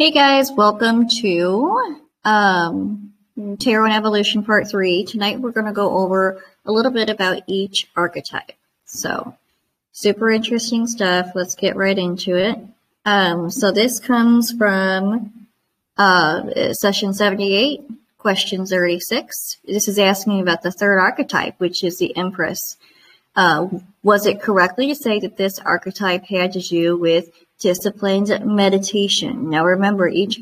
Hey guys, welcome to um, Tarot and Evolution Part 3. Tonight we're going to go over a little bit about each archetype. So, super interesting stuff. Let's get right into it. Um, so this comes from uh, session 78, question 36. This is asking about the third archetype, which is the Empress. Uh, was it correctly to say that this archetype had to do with disciplined meditation? Now remember, each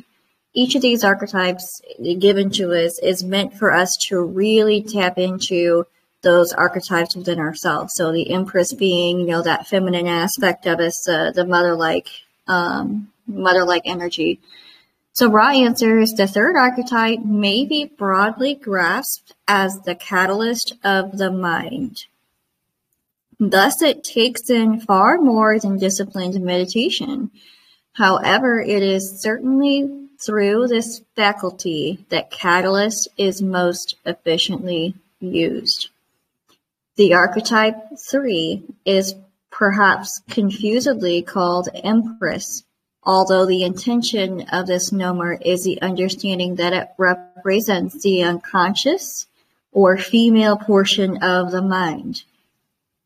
each of these archetypes given to us is meant for us to really tap into those archetypes within ourselves. So the Empress being, you know, that feminine aspect of us, uh, the mother-like, um, mother-like energy. So Ra answer is the third archetype may be broadly grasped as the catalyst of the mind. Thus, it takes in far more than disciplined meditation. However, it is certainly through this faculty that Catalyst is most efficiently used. The archetype 3 is perhaps confusedly called Empress, although the intention of this nomer is the understanding that it represents the unconscious or female portion of the mind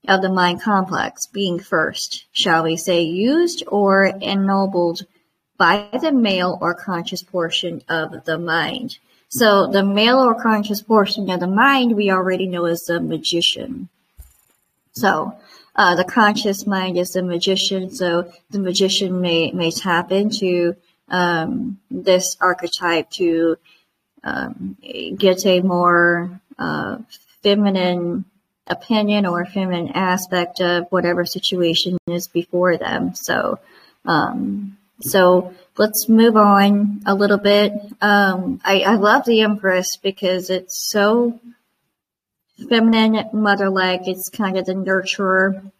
of the mind complex being first, shall we say, used or ennobled by the male or conscious portion of the mind. So the male or conscious portion of the mind we already know as the magician. So uh, the conscious mind is the magician. So the magician may may tap into um, this archetype to um, get a more uh, feminine opinion or feminine aspect of whatever situation is before them. So, um, so let's move on a little bit. Um, I, I love the Empress because it's so feminine, mother-like. It's kind of the nurturer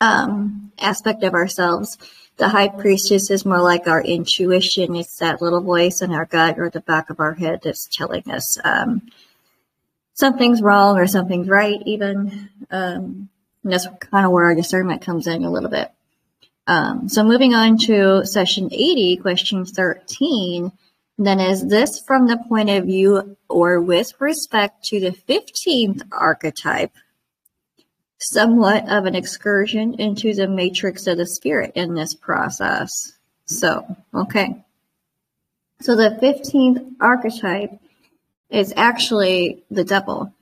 um, aspect of ourselves. The high priestess is more like our intuition. It's that little voice in our gut or the back of our head that's telling us um, something's wrong or something's right, even. Um, that's kind of where our discernment comes in a little bit. Um, so moving on to session 80, question 13, then is this from the point of view or with respect to the 15th archetype, somewhat of an excursion into the matrix of the spirit in this process? So, okay. So the 15th archetype is actually the devil.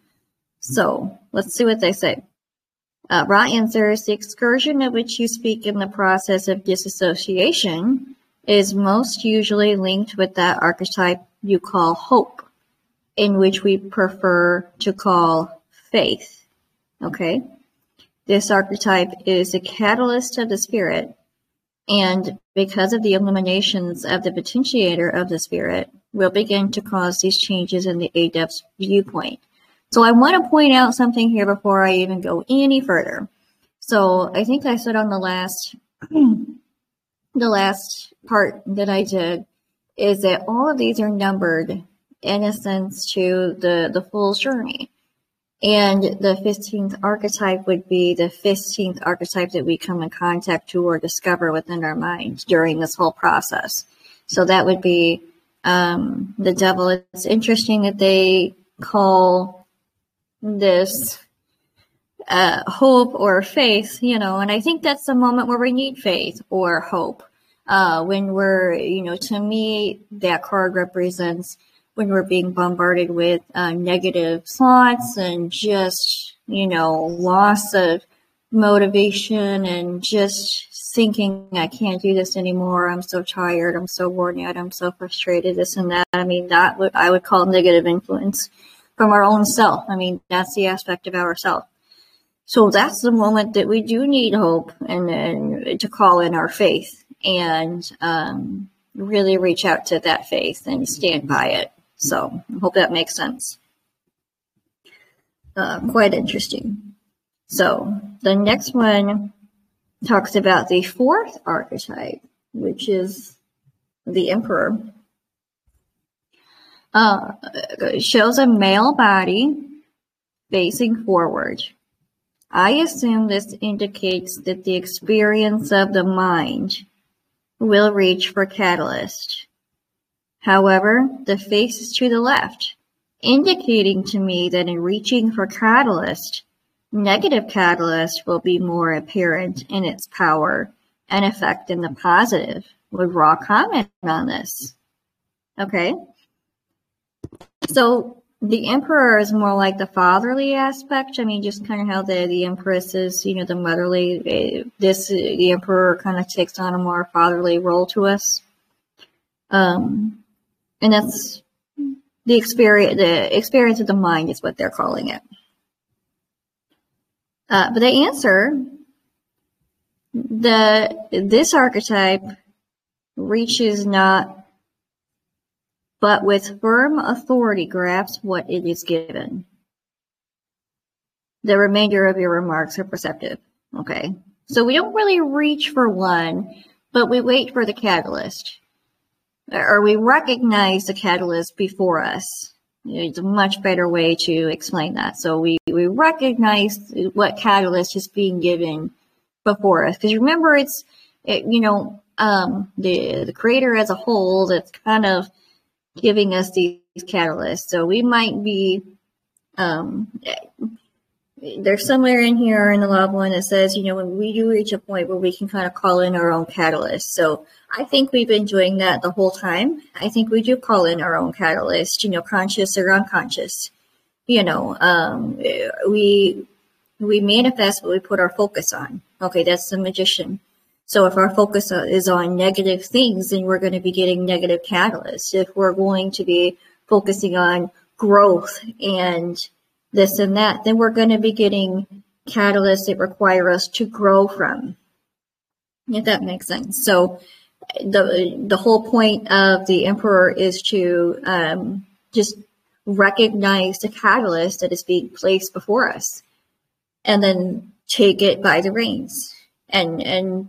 So let's see what they say. Uh, Ra answer the excursion of which you speak in the process of disassociation is most usually linked with that archetype you call hope, in which we prefer to call faith. Okay? This archetype is a catalyst of the spirit, and because of the illuminations of the potentiator of the spirit, will begin to cause these changes in the ADEPT's viewpoint. So I want to point out something here before I even go any further. So I think I said on the last, the last part that I did is that all of these are numbered in a sense to the, the full journey. And the 15th archetype would be the 15th archetype that we come in contact to or discover within our mind during this whole process. So that would be um, the devil. It's interesting that they call this uh, hope or faith, you know, and I think that's the moment where we need faith or hope. Uh, when we're, you know, to me, that card represents when we're being bombarded with uh, negative thoughts and just, you know, loss of motivation and just thinking I can't do this anymore. I'm so tired. I'm so worn out. I'm so frustrated. This and that. I mean, that would I would call negative influence from our own self. I mean, that's the aspect of ourself. So that's the moment that we do need hope and, to call in our faith and um, really reach out to that faith and stand by it. So I hope that makes sense. Uh, quite interesting. So the next one talks about the fourth archetype, which is the emperor. Uh, shows a male body facing forward. I assume this indicates that the experience of the mind will reach for catalyst. However, the face is to the left, indicating to me that in reaching for catalyst, negative catalyst will be more apparent in its power and effect than the positive. Would Ra comment on this? Okay. So the emperor is more like the fatherly aspect. I mean, just kind of how the, the empress is, you know, the motherly. Eh, this, the emperor kind of takes on a more fatherly role to us. Um, and that's the experience, the experience of the mind is what they're calling it. Uh, but they answer the this archetype reaches not but with firm authority grasps what it is given. The remainder of your remarks are perceptive. Okay. So we don't really reach for one, but we wait for the catalyst. Or we recognize the catalyst before us. It's a much better way to explain that. So we, we recognize what catalyst is being given before us. Because remember, it's, it, you know, um, the, the creator as a whole that's kind of giving us these catalysts. So we might be, um, there's somewhere in here in the love one that says, you know, when we do reach a point where we can kind of call in our own catalyst. So I think we've been doing that the whole time. I think we do call in our own catalyst, you know, conscious or unconscious. You know, um, we we manifest what we put our focus on. Okay, that's the magician. So if our focus is on negative things, then we're going to be getting negative catalysts. If we're going to be focusing on growth and this and that, then we're going to be getting catalysts that require us to grow from. If that makes sense. So the the whole point of the emperor is to um, just recognize the catalyst that is being placed before us, and then take it by the reins and and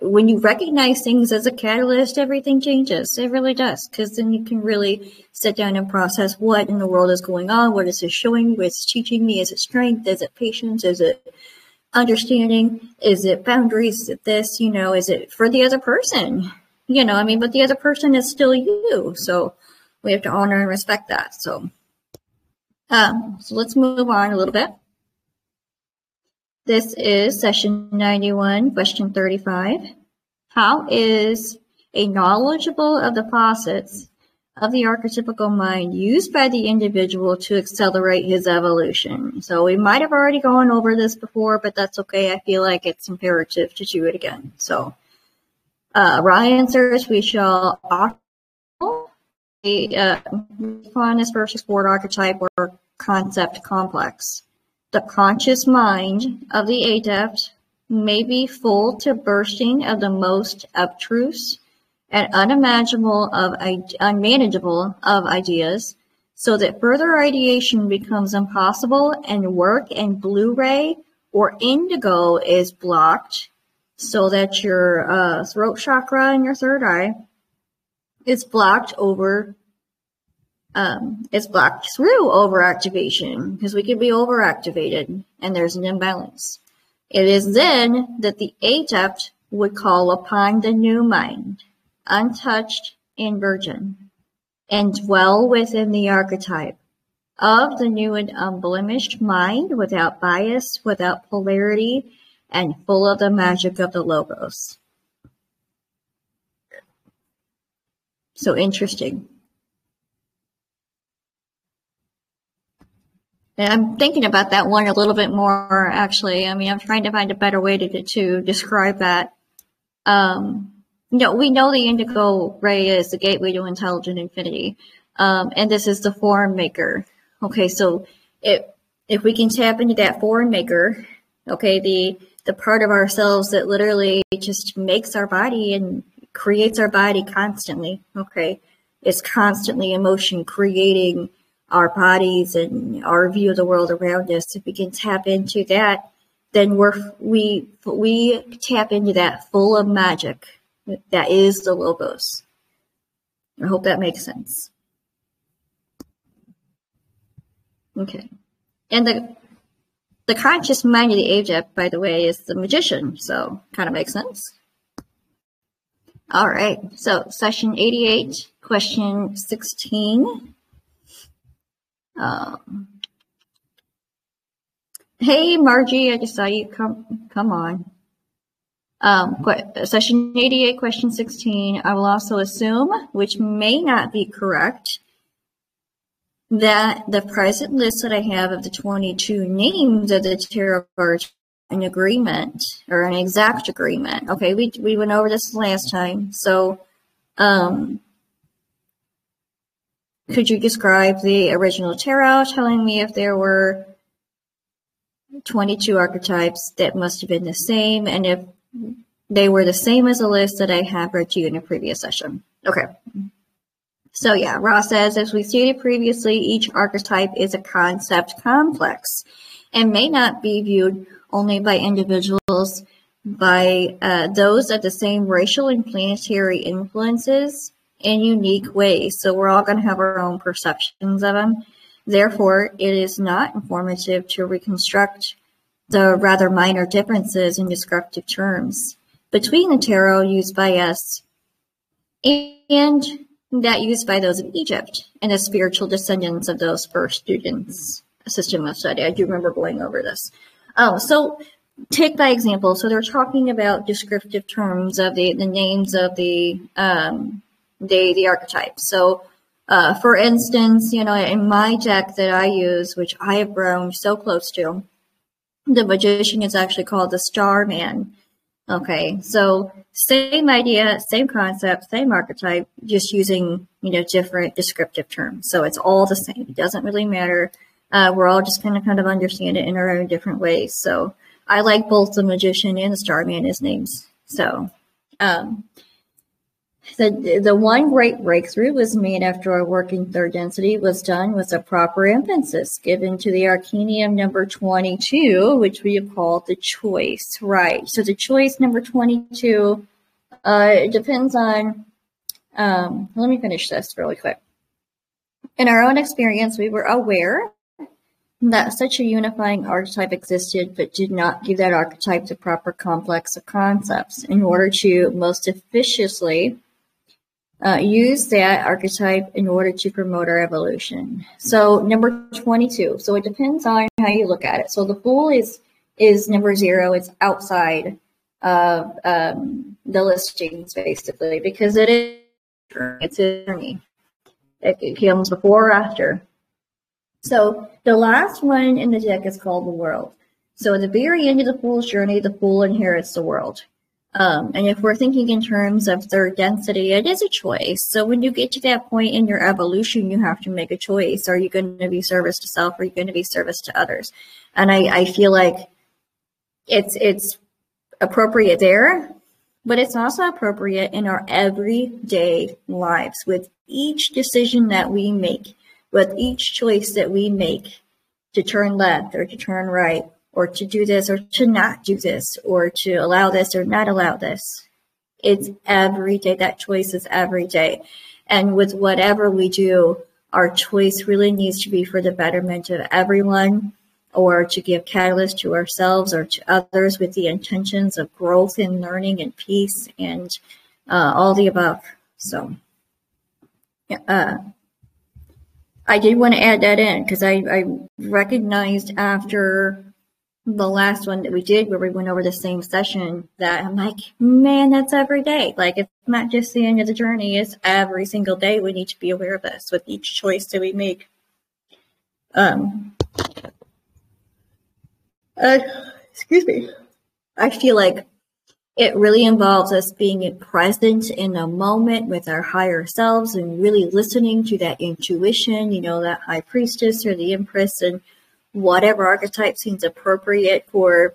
when you recognize things as a catalyst, everything changes. It really does. Because then you can really sit down and process what in the world is going on. What is it showing? What's teaching me? Is it strength? Is it patience? Is it understanding? Is it boundaries? Is it this? You know, is it for the other person? You know, I mean, but the other person is still you. So we have to honor and respect that. So, um, so let's move on a little bit. This is session 91, question 35. How is a knowledgeable of the facets of the archetypical mind used by the individual to accelerate his evolution? So we might have already gone over this before, but that's okay. I feel like it's imperative to do it again. So, uh, Ra answers, we shall offer uh, versus board archetype or concept complex. The conscious mind of the adept may be full to bursting of the most abstruse and unimaginable of unmanageable of ideas, so that further ideation becomes impossible and work in blue-ray or indigo is blocked, so that your uh, throat chakra and your third eye is blocked over um, it's blocked through overactivation because we can be overactivated and there's an imbalance. It is then that the adept would call upon the new mind, untouched and virgin, and dwell within the archetype of the new and unblemished mind without bias, without polarity, and full of the magic of the logos. So interesting. And I'm thinking about that one a little bit more, actually. I mean, I'm trying to find a better way to, to describe that. Um, know, we know the indigo ray is the gateway to intelligent infinity. Um, and this is the form maker. Okay, so if, if we can tap into that form maker, okay, the, the part of ourselves that literally just makes our body and creates our body constantly, okay, it's constantly in motion, creating our bodies and our view of the world around us, if we can tap into that, then we're we we tap into that full of magic that is the logos. I hope that makes sense. Okay, and the the conscious mind of the adept, by the way, is the magician, so kind of makes sense. All right. So session 88, question 16. Um, hey, Margie, I just saw you come, come on. Um, session 88, question 16. I will also assume, which may not be correct, that the present list that I have of the 22 names of the tarot cards an agreement or an exact agreement. Okay, we we went over this last time. So, um, could you describe the original tarot, telling me if there were 22 archetypes that must have been the same, and if they were the same as the list that I have read to you in a previous session? Okay. So yeah, Ra says, as we stated previously, each archetype is a concept complex and may not be viewed only by individuals, by uh, those of the same racial and planetary influences in unique ways. So we're all going to have our own perceptions of them. Therefore, it is not informative to reconstruct the rather minor differences in descriptive terms between the tarot used by us and that used by those of Egypt and the spiritual descendants of those first students. System of study. I do remember going over this. Um, so take by example. So they're talking about descriptive terms of the, the names of the um, the the archetypes. So uh, for instance, you know, in my deck that I use, which I have grown so close to, the magician is actually called the Starman. Okay, so same idea, same concept, same archetype, just using you know different descriptive terms. So it's all the same. It doesn't really matter uh, we're all just going to kind of understand it in our own different ways. So I like both the magician and the starman as names. So um, the the one great breakthrough was made after our work in third density was done with a proper emphasis given to the arcanum number 22, which we have called the choice. Right. So the choice number 22 uh, it depends on. Um, let me finish this really quick. In our own experience, we were aware that such a unifying archetype existed but did not give that archetype the proper complex of concepts in order to most efficiently uh, use that archetype in order to promote our evolution. So number 22. So it depends on how you look at it. So the fool is is number zero. It's outside of um, the listings basically because it is it's a journey. It comes before or after. So the last one in the deck is called the world. So at the very end of the fool's journey, the fool inherits the world. Um, and if we're thinking in terms of third density, it is a choice. So when you get to that point in your evolution, you have to make a choice. Are you going to be service to self? Are you going to be service to others? And I, I feel like it's it's appropriate there, but it's also appropriate in our everyday lives with each decision that we make with each choice that we make to turn left or to turn right or to do this or to not do this or to allow this or not allow this. It's every day. That choice is every day. And with whatever we do, our choice really needs to be for the betterment of everyone or to give catalyst to ourselves or to others with the intentions of growth and learning and peace and uh, all the above. So, uh, I did want to add that in because I, I recognized after the last one that we did where we went over the same session that I'm like, man, that's every day. Like it's not just the end of the journey, it's every single day we need to be aware of this with each choice that we make. Um uh, excuse me. I feel like it really involves us being present in the moment with our higher selves and really listening to that intuition, you know, that high priestess or the empress and whatever archetype seems appropriate for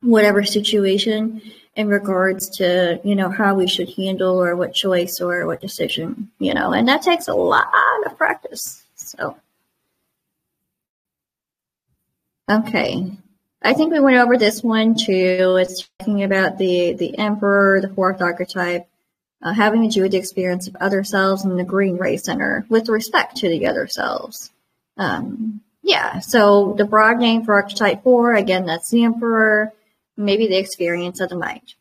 whatever situation in regards to, you know, how we should handle or what choice or what decision, you know, and that takes a lot of practice. So, okay. I think we went over this one too. It's talking about the, the emperor, the fourth archetype, uh, having a the experience of other selves in the green ray center with respect to the other selves. Um, yeah, so the broad name for archetype four, again, that's the emperor, maybe the experience of the mind.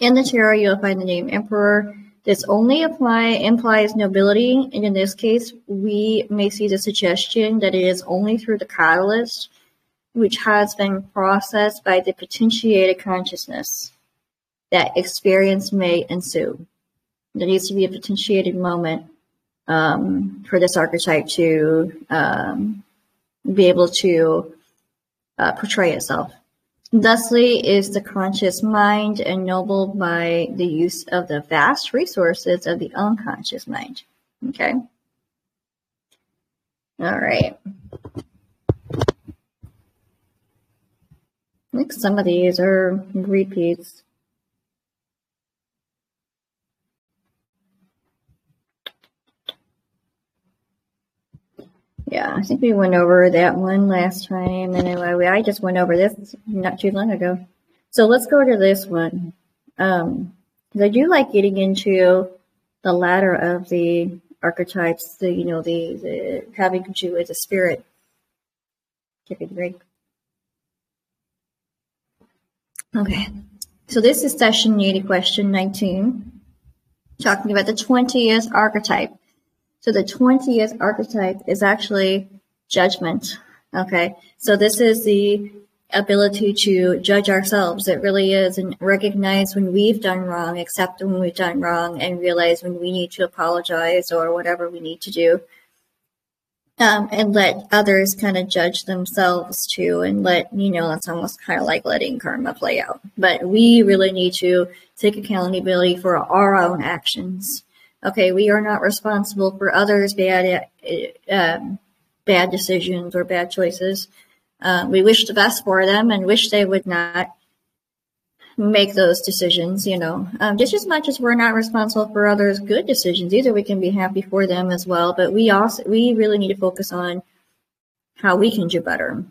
In the tarot, you'll find the name Emperor. This only apply implies nobility, and in this case, we may see the suggestion that it is only through the catalyst, which has been processed by the potentiated consciousness, that experience may ensue. There needs to be a potentiated moment um, for this archetype to um, be able to uh, portray itself. Thusly is the conscious mind ennobled by the use of the vast resources of the unconscious mind. Okay. All right. I think some of these are repeats. Yeah, I think we went over that one last time, and anyway, I just went over this not too long ago. So let's go to this one. Um, I do like getting into the latter of the archetypes, the you know the, the having to do with the spirit. Okay, so this is session 80, question 19, talking about the 20th archetype. So the 20th archetype is actually judgment. Okay. So this is the ability to judge ourselves. It really is and recognize when we've done wrong, accept when we've done wrong and realize when we need to apologize or whatever we need to do. Um, and let others kind of judge themselves too and let, you know, that's almost kind of like letting karma play out. But we really need to take accountability for our own actions okay, we are not responsible for others' bad um, bad decisions or bad choices. Uh, we wish the best for them and wish they would not make those decisions. You know, um, just as much as we're not responsible for others' good decisions, either we can be happy for them as well. But we also we really need to focus on how we can do better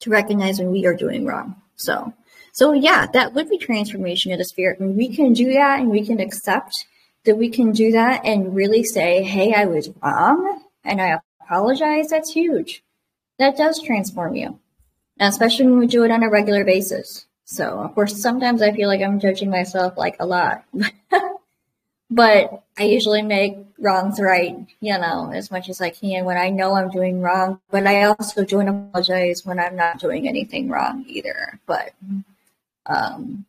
to recognize when we are doing wrong. So. So yeah, that would be transformation of the spirit. And we can do that and we can accept that we can do that and really say, hey, I was wrong and I apologize, that's huge. That does transform you, especially when we do it on a regular basis. So, of course, sometimes I feel like I'm judging myself like a lot, but I usually make wrongs right, you know, as much as I can when I know I'm doing wrong. But I also don't apologize when I'm not doing anything wrong either. But um,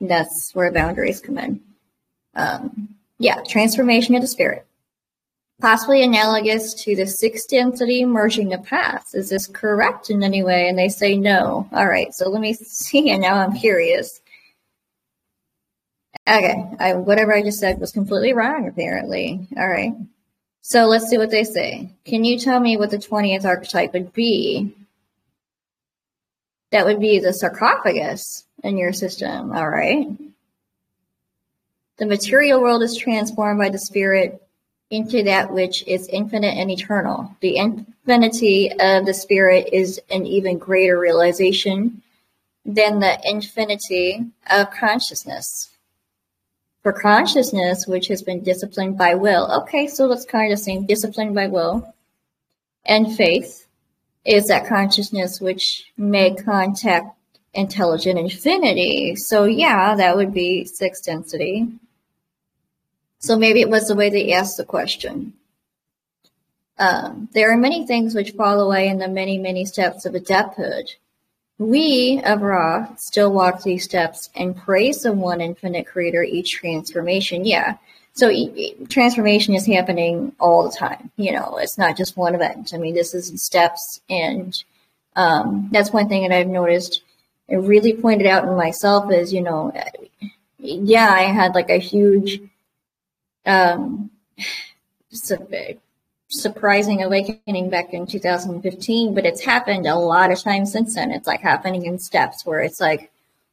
that's where boundaries come in. Um, yeah, transformation of the spirit. Possibly analogous to the sixth density merging the paths. Is this correct in any way? And they say no. All right, so let me see. And now I'm curious. Okay, I, whatever I just said was completely wrong, apparently. All right. So let's see what they say. Can you tell me what the 20th archetype would be? That would be the sarcophagus in your system. All right. The material world is transformed by the Spirit into that which is infinite and eternal. The infinity of the Spirit is an even greater realization than the infinity of consciousness. For consciousness, which has been disciplined by will, okay, so that's kind of the same, disciplined by will, and faith is that consciousness which may contact intelligent infinity. So yeah, that would be sixth density. So maybe it was the way they asked the question. Um, there are many things which fall away in the many, many steps of adepthood. We of Ra still walk these steps and praise the one infinite creator each transformation. Yeah. So e- transformation is happening all the time. You know, it's not just one event. I mean, this is steps. And um, that's one thing that I've noticed and really pointed out in myself is, you know, yeah, I had like a huge um, surprising awakening back in 2015, but it's happened a lot of times since then. It's like happening in steps where it's like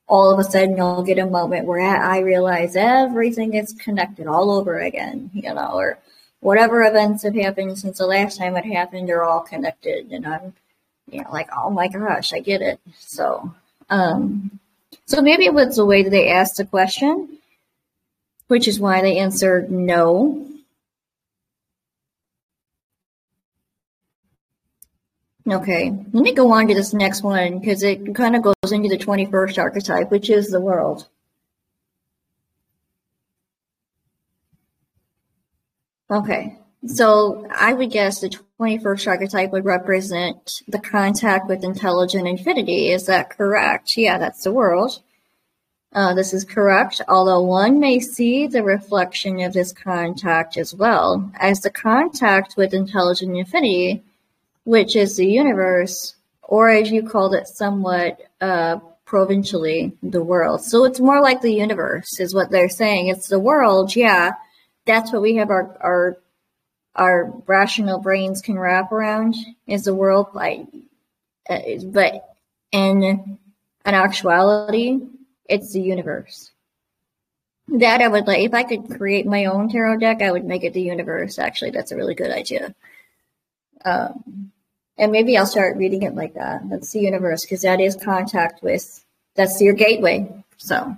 all of a sudden you'll get a moment where I realize everything is connected all over again, you know, or whatever events have happened since the last time it happened are all connected. And I'm, you know, like, oh my gosh, I get it. So, um, so maybe it was the way that they asked the question which is why they answered no. Okay, let me go on to this next one because it kind of goes into the 21st archetype, which is the world. Okay, so I would guess the 21st archetype would represent the contact with intelligent infinity. Is that correct? Yeah, that's the world. Uh, this is correct, although one may see the reflection of this contact as well as the contact with intelligent infinity, which is the universe, or as you called it somewhat uh, provincially, the world. So it's more like the universe, is what they're saying. It's the world, yeah. That's what we have our, our our rational brains can wrap around is the world like uh, but in an actuality it's the universe. That i would like if i could create my own tarot deck i would make it the universe. Actually that's a really good idea. Um, and maybe i'll start reading it like that. That's the universe because that is contact with that's your gateway so.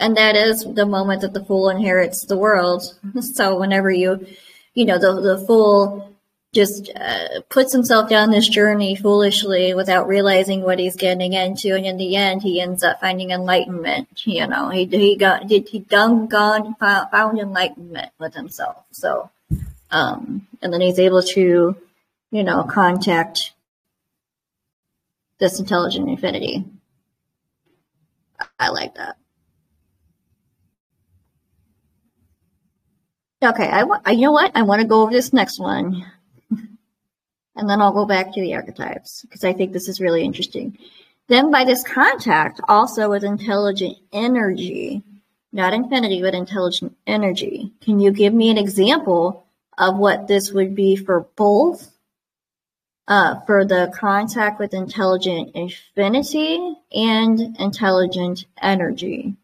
And that is the moment that the fool inherits the world. So whenever you, you know, the the fool just uh, puts himself down this journey foolishly without realizing what he's getting into, and in the end, he ends up finding enlightenment. You know, he he got he, he done gone found, found enlightenment with himself. So, um, and then he's able to, you know, contact this intelligent infinity. I like that. Okay, I want. You know what? I want to go over this next one, and then I'll go back to the archetypes because I think this is really interesting. Then, by this contact, also with intelligent energy, not infinity, but intelligent energy. Can you give me an example of what this would be for both? Uh, for the contact with intelligent infinity and intelligent energy.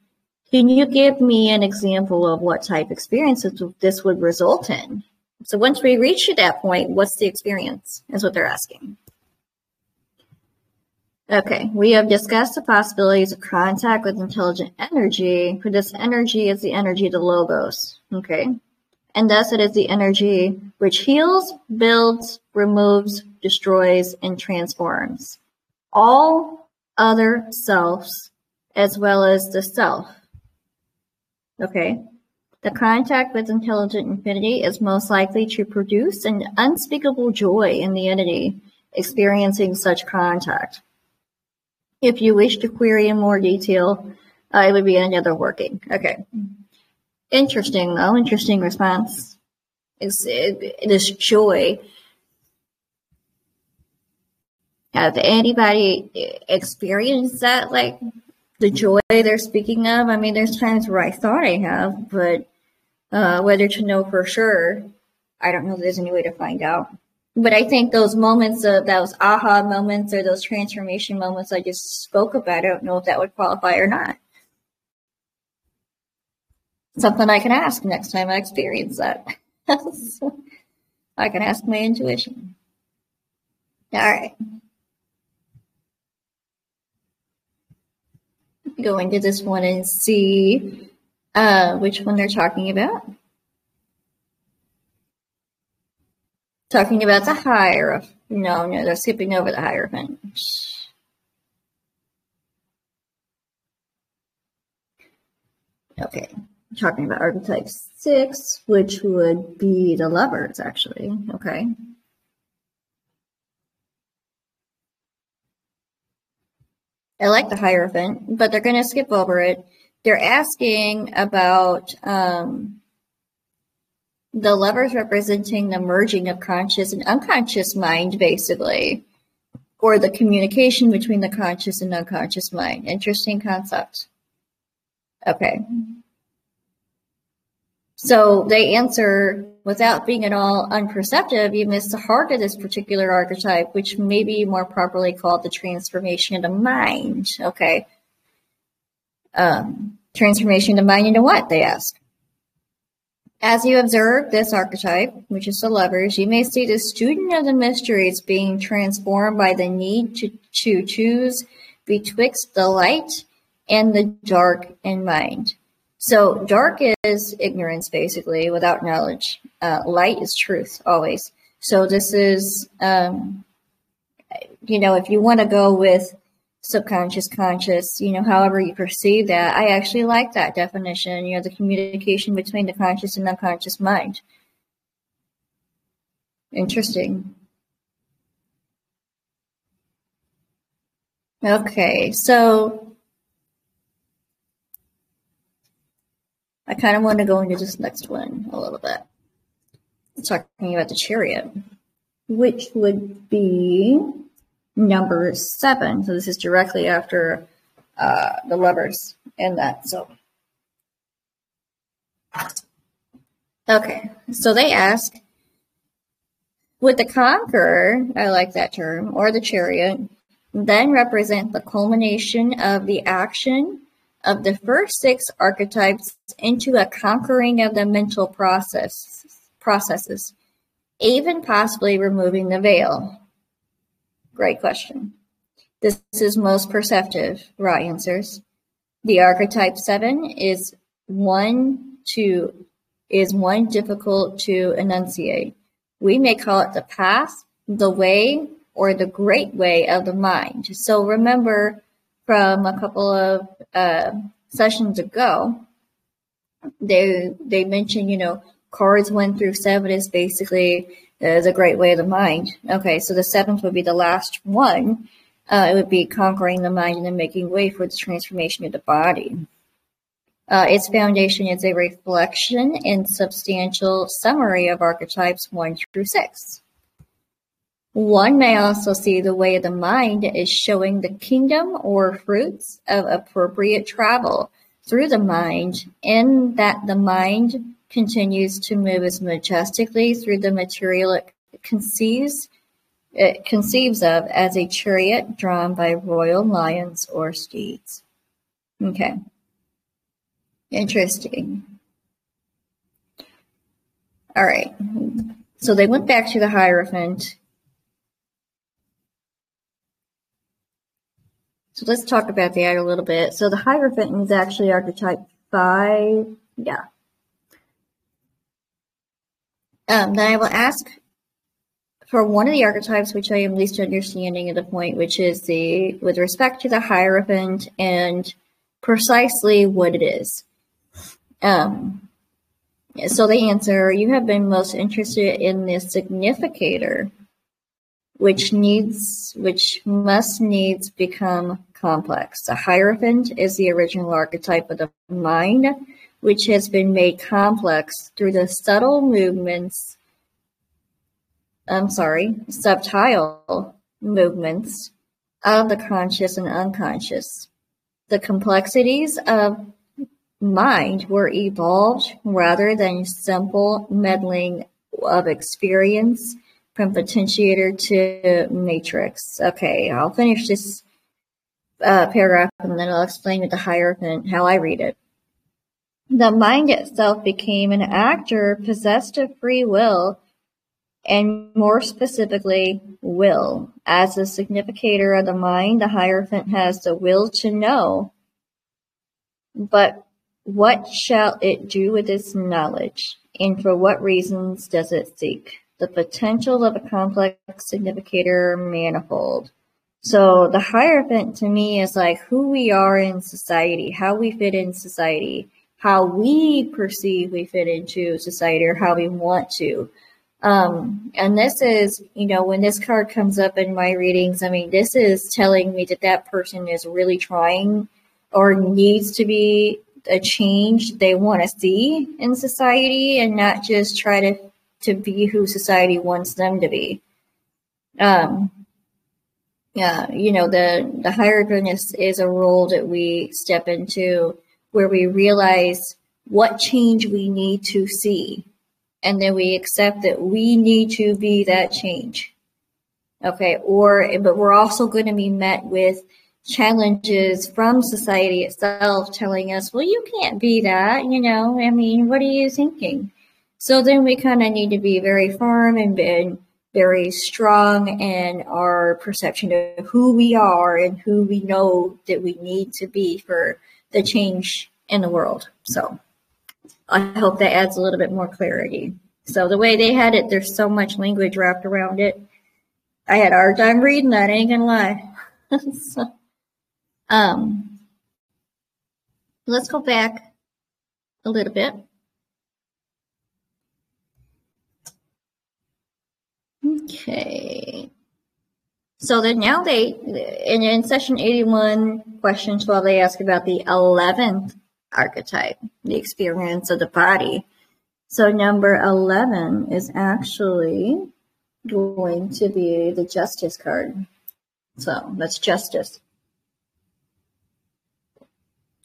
Can you give me an example of what type experiences this would result in? So once we reach that point, what's the experience is what they're asking. Okay, we have discussed the possibilities of contact with intelligent energy, for this energy is the energy of the logos, okay? And thus it is the energy which heals, builds, removes, destroys, and transforms all other selves as well as the self Okay. The contact with intelligent infinity is most likely to produce an unspeakable joy in the entity experiencing such contact. If you wish to query in more detail, uh, it would be another working. Okay. Interesting though, interesting response. It's, it, this joy. Have anybody experienced that like the joy they're speaking of. I mean, there's times where I thought I have, but uh, whether to know for sure, I don't know if there's any way to find out. But I think those moments of those aha moments or those transformation moments I just spoke about, I don't know if that would qualify or not. Something I can ask next time I experience that. I can ask my intuition. All right. go into this one and see uh, which one they're talking about. Talking about the Hierophant. No, no, they're skipping over the Hierophant. Okay, talking about archetype six, which would be the lovers, actually. Okay. I like the Hierophant, but they're going to skip over it. They're asking about um, the lovers representing the merging of conscious and unconscious mind, basically, or the communication between the conscious and unconscious mind. Interesting concept. Okay. So they answer without being at all unperceptive, you miss the heart of this particular archetype, which may be more properly called the transformation of the mind. Okay. Um, transformation of mind into what? They ask. As you observe this archetype, which is the lovers, you may see the student of the mysteries being transformed by the need to, to choose betwixt the light and the dark in mind. So dark is ignorance, basically, without knowledge. Uh, light is truth, always. So this is, um, you know, if you want to go with subconscious, conscious, you know, however you perceive that. I actually like that definition, you know, the communication between the conscious and unconscious mind. Interesting. Okay, so I kind of want to go into this next one a little bit. Talking about the chariot, which would be number seven. So this is directly after uh, the lovers and that. So, okay. So they ask, would the conqueror, I like that term, or the chariot, then represent the culmination of the action of the first six archetypes into a conquering of the mental process processes, even possibly removing the veil. Great question. This is most perceptive, Ra answers. The archetype seven is one to is one difficult to enunciate. We may call it the path, the way, or the great way of the mind. So remember from a couple of uh, sessions ago, they they mentioned you know cards one through seven is basically uh, the great way of the mind. Okay, so the seventh would be the last one. Uh, it would be conquering the mind and then making way for the transformation of the body. Uh, its foundation is a reflection and substantial summary of archetypes one through six. One may also see the way of the mind is showing the kingdom or fruits of appropriate travel through the mind, in that the mind continues to move as majestically through the material it conceives it conceives of as a chariot drawn by royal lions or steeds. Okay. Interesting. All right. So they went back to the Hierophant. So let's talk about that a little bit. So the Hierophant is actually archetype five. Yeah. Um, then I will ask for one of the archetypes, which I am least understanding at the point, which is the with respect to the Hierophant and precisely what it is. Um, so the answer you have been most interested in the significator, which needs, which must needs become complex. The Hierophant is the original archetype of the mind which has been made complex through the subtle movements, I'm sorry, subtle movements of the conscious and unconscious. The complexities of mind were evolved rather than simple meddling of experience from potentiator to matrix. Okay, I'll finish this uh, paragraph and then I'll explain with the hierophant how I read it. The mind itself became an actor possessed of free will, and more specifically, will. As a significator of the mind, the Hierophant has the will to know. But what shall it do with its knowledge, and for what reasons does it seek? The potential of a complex significator manifold. So the Hierophant to me is like who we are in society, how we fit in society how we perceive we fit into society or how we want to. Um, and this is, you know, when this card comes up in my readings, I mean, this is telling me that that person is really trying or needs to be a change they want to see in society and not just try to, to be who society wants them to be. Um, yeah, you know, the, the higher goodness is a role that we step into where we realize what change we need to see. And then we accept that we need to be that change. Okay. Or, but we're also going to be met with challenges from society itself telling us, well, you can't be that. You know, I mean, what are you thinking? So then we kind of need to be very firm and, and very strong in our perception of who we are and who we know that we need to be for the change in the world. So I hope that adds a little bit more clarity. So the way they had it, there's so much language wrapped around it. I had a hard time reading that, I ain't gonna lie. so, Um, let's go back a little bit. Okay. So then now they, in, in session 81, question 12, they ask about the 11th archetype, the experience of the body. So number 11 is actually going to be the justice card. So that's justice.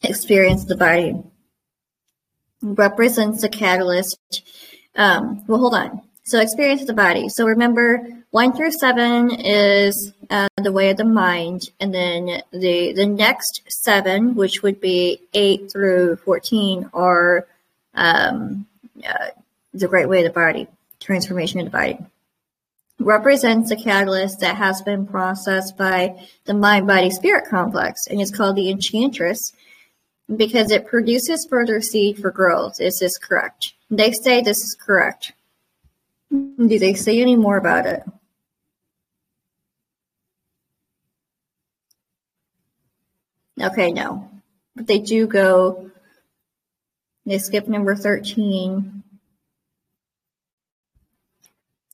Experience the body represents the catalyst. Um, well, hold on. So experience of the body. So remember, one through seven is uh, the way of the mind, and then the the next seven, which would be eight through fourteen, are um, uh, the great way of the body, transformation of the body. Represents a catalyst that has been processed by the mind body spirit complex, and it's called the enchantress because it produces further seed for growth. Is this correct? They say this is correct. Do they say any more about it? Okay, no. But they do go, they skip number 13.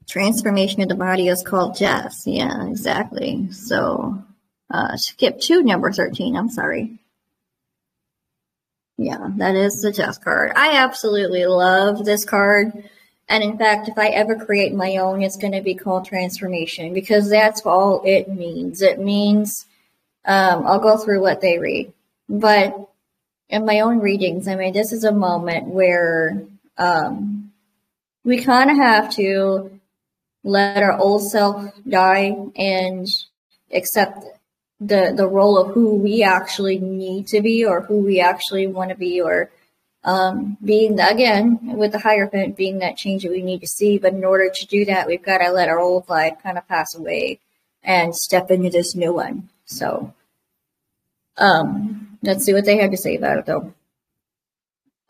Transformation of the body is called death. Yeah, exactly. So, uh, skip to number 13. I'm sorry. Yeah, that is the death card. I absolutely love this card. And in fact, if I ever create my own, it's going to be called transformation because that's all it means. It means, um, I'll go through what they read, but in my own readings, I mean, this is a moment where, um, we kind of have to let our old self die and accept the the role of who we actually need to be or who we actually want to be or um, being again with the higher hierophant being that change that we need to see but in order to do that we've got to let our old life kind of pass away and step into this new one. So um, let's see what they have to say about it though.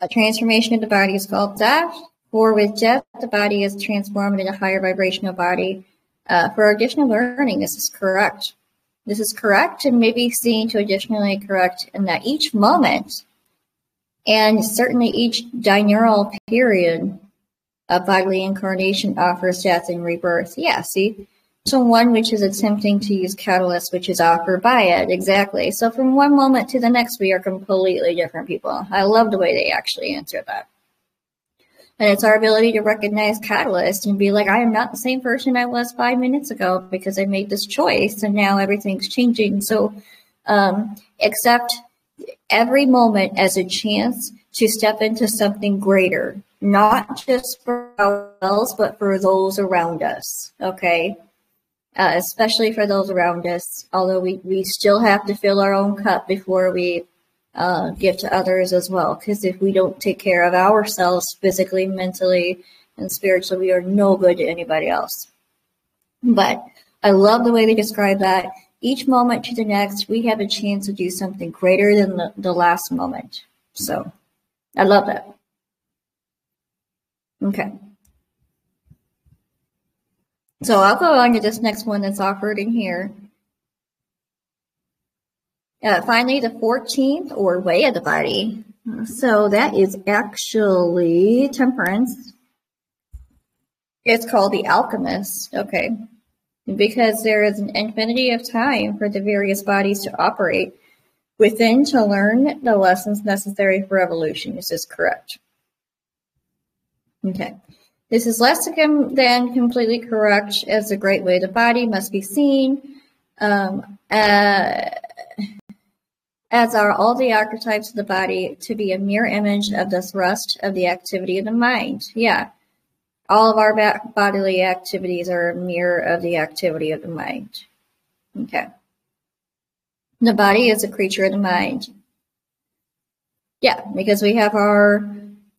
A transformation of the body is called death for with death the body is transformed into a higher vibrational body. Uh, for additional learning this is correct. This is correct and may be seen to additionally correct in that each moment and certainly each diurnal period of bodily incarnation offers death and rebirth. Yeah, see? So one which is attempting to use catalyst, which is offered by it. Exactly. So from one moment to the next, we are completely different people. I love the way they actually answer that. And it's our ability to recognize catalyst and be like, I am not the same person I was five minutes ago because I made this choice and now everything's changing. So um, accept every moment as a chance to step into something greater, not just for ourselves, but for those around us. Okay. Uh, especially for those around us, although we, we still have to fill our own cup before we uh, give to others as well. Because if we don't take care of ourselves physically, mentally, and spiritually, we are no good to anybody else. But I love the way they describe that. Each moment to the next, we have a chance to do something greater than the, the last moment. So I love that. Okay. So I'll go on to this next one that's offered in here. Uh, finally, the 14th, or way of the body. So that is actually temperance. It's called the alchemist. Okay. Because there is an infinity of time for the various bodies to operate within to learn the lessons necessary for evolution. This is correct. Okay. This is less than completely correct as the great way the body must be seen. Um, uh, as are all the archetypes of the body to be a mere image of the thrust of the activity of the mind. Yeah. All of our bodily activities are a mirror of the activity of the mind. Okay. The body is a creature of the mind. Yeah, because we have our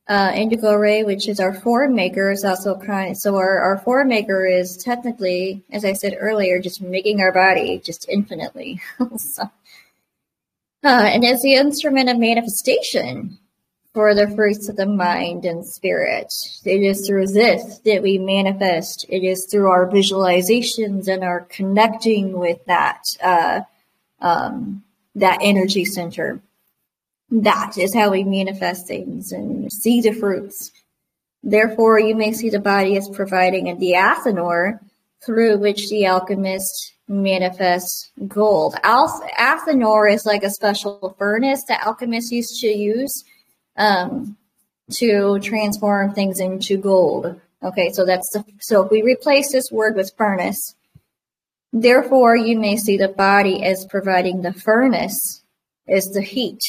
uh, indigo ray, which is our form maker, is also kind. So our, our form maker is technically, as I said earlier, just making our body just infinitely. so, uh, and as the instrument of manifestation for the fruits of the mind and spirit. It is through this that we manifest. It is through our visualizations and our connecting with that, uh, um, that energy center. That is how we manifest things and see the fruits. Therefore, you may see the body as providing a diathanor through which the alchemist manifests gold. Athanor is like a special furnace that alchemists used to use um, to transform things into gold. Okay, so that's the, so if we replace this word with furnace, therefore you may see the body as providing the furnace is the heat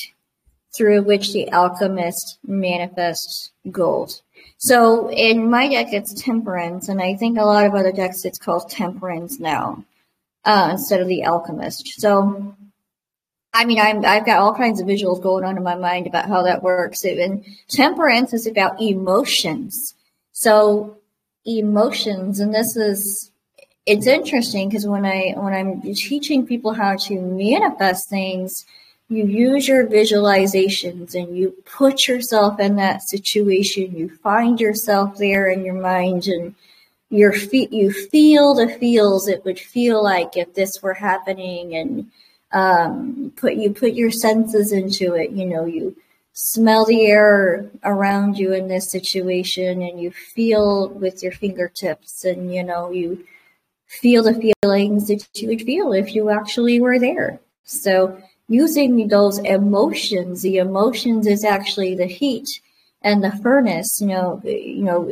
through which the alchemist manifests gold. So in my deck it's temperance, and I think a lot of other decks it's called temperance now uh, instead of the alchemist. So I mean, I'm, I've got all kinds of visuals going on in my mind about how that works. And temperance is about emotions. So emotions, and this is, it's interesting because when I, when I'm teaching people how to manifest things, you use your visualizations and you put yourself in that situation. You find yourself there in your mind and your feet, you feel the feels it would feel like if this were happening and, um, put you put your senses into it. You know, you smell the air around you in this situation, and you feel with your fingertips, and you know you feel the feelings that you would feel if you actually were there. So using those emotions, the emotions is actually the heat and the furnace. You know, you know,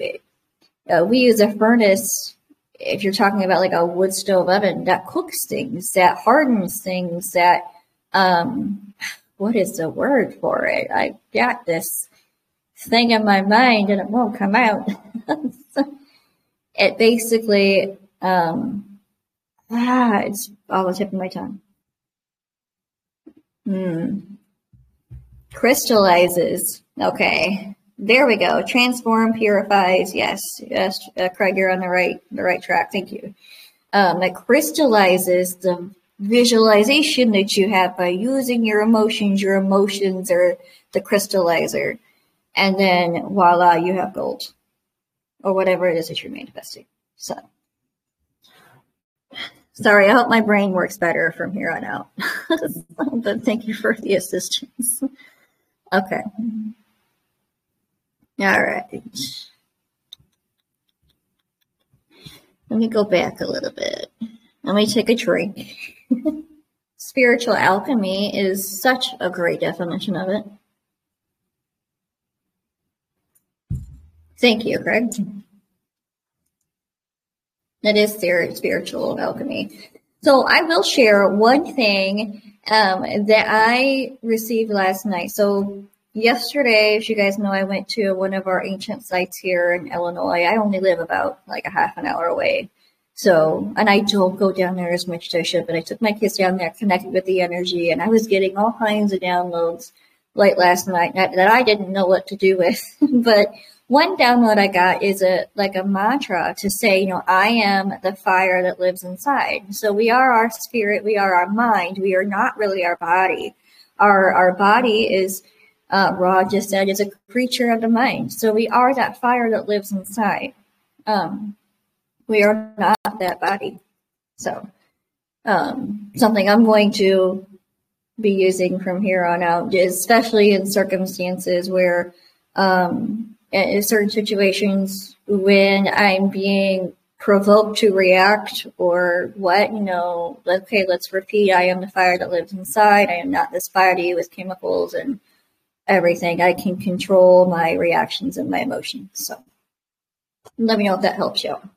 uh, we use a furnace if you're talking about like a wood stove oven that cooks things, that hardens things, that um, what is the word for it? I got this thing in my mind and it won't come out. it basically um, ah, it's all the tip of my tongue. Hmm. Crystallizes. Okay. There we go. Transform, purifies. Yes, yes, uh, Craig, you're on the right the right track. Thank you. Um, it crystallizes the visualization that you have by using your emotions. Your emotions are the crystallizer, and then voila, you have gold, or whatever it is that you're manifesting. So, sorry, I hope my brain works better from here on out. but thank you for the assistance. Okay. All right. Let me go back a little bit. Let me take a drink. Spiritual alchemy is such a great definition of it. Thank you, Craig. That is spiritual alchemy. So I will share one thing um, that I received last night. So yesterday, as you guys know, I went to one of our ancient sites here in Illinois. I only live about like a half an hour away. So, and I don't go down there as much as I should, but I took my kids down there, connected with the energy, and I was getting all kinds of downloads late last night that I didn't know what to do with. but one download I got is a like a mantra to say, you know, I am the fire that lives inside. So we are our spirit, we are our mind, we are not really our body. Our our body is uh, Rod just said, is a creature of the mind. So we are that fire that lives inside. Um, we are not that body. So um, something I'm going to be using from here on out, especially in circumstances where, um, in certain situations when I'm being provoked to react or what, you know, okay, let's repeat I am the fire that lives inside. I am not this body with chemicals and everything. I can control my reactions and my emotions. So let me know if that helps you out.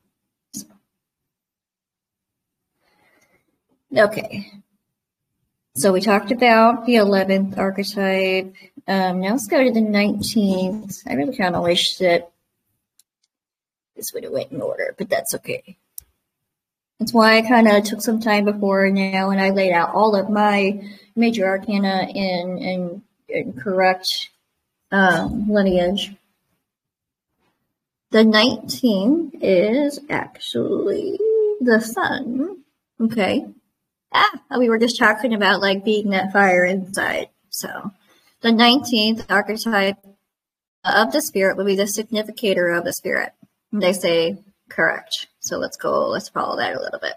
Okay. So we talked about the 11th archetype. Um, now let's go to the 19th. I really kind of wish that this would have went in order, but that's okay. That's why I kind of took some time before now and I laid out all of my major arcana in, in correct um, lineage. The 19 is actually the sun. Okay. Ah, we were just talking about like being that fire inside. So the 19th archetype of the spirit would be the significator of the spirit. They say correct. So let's go, let's follow that a little bit.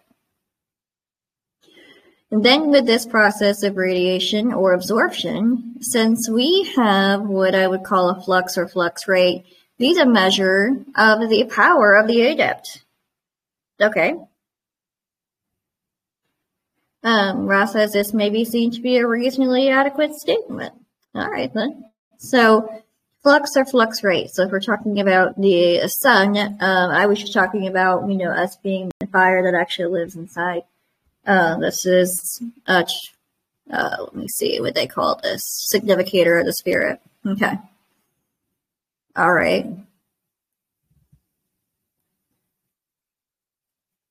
Then with this process of radiation or absorption, since we have what I would call a flux or flux rate, these a measure of the power of the adept. Okay. Um, Ra says this may be seen to be a reasonably adequate statement. All right then. So flux or flux rate. So if we're talking about the sun, um, I was just talking about, you know, us being the fire that actually lives inside. Uh, this is, uh, uh, let me see what they call this, significator of the spirit. Okay. All right.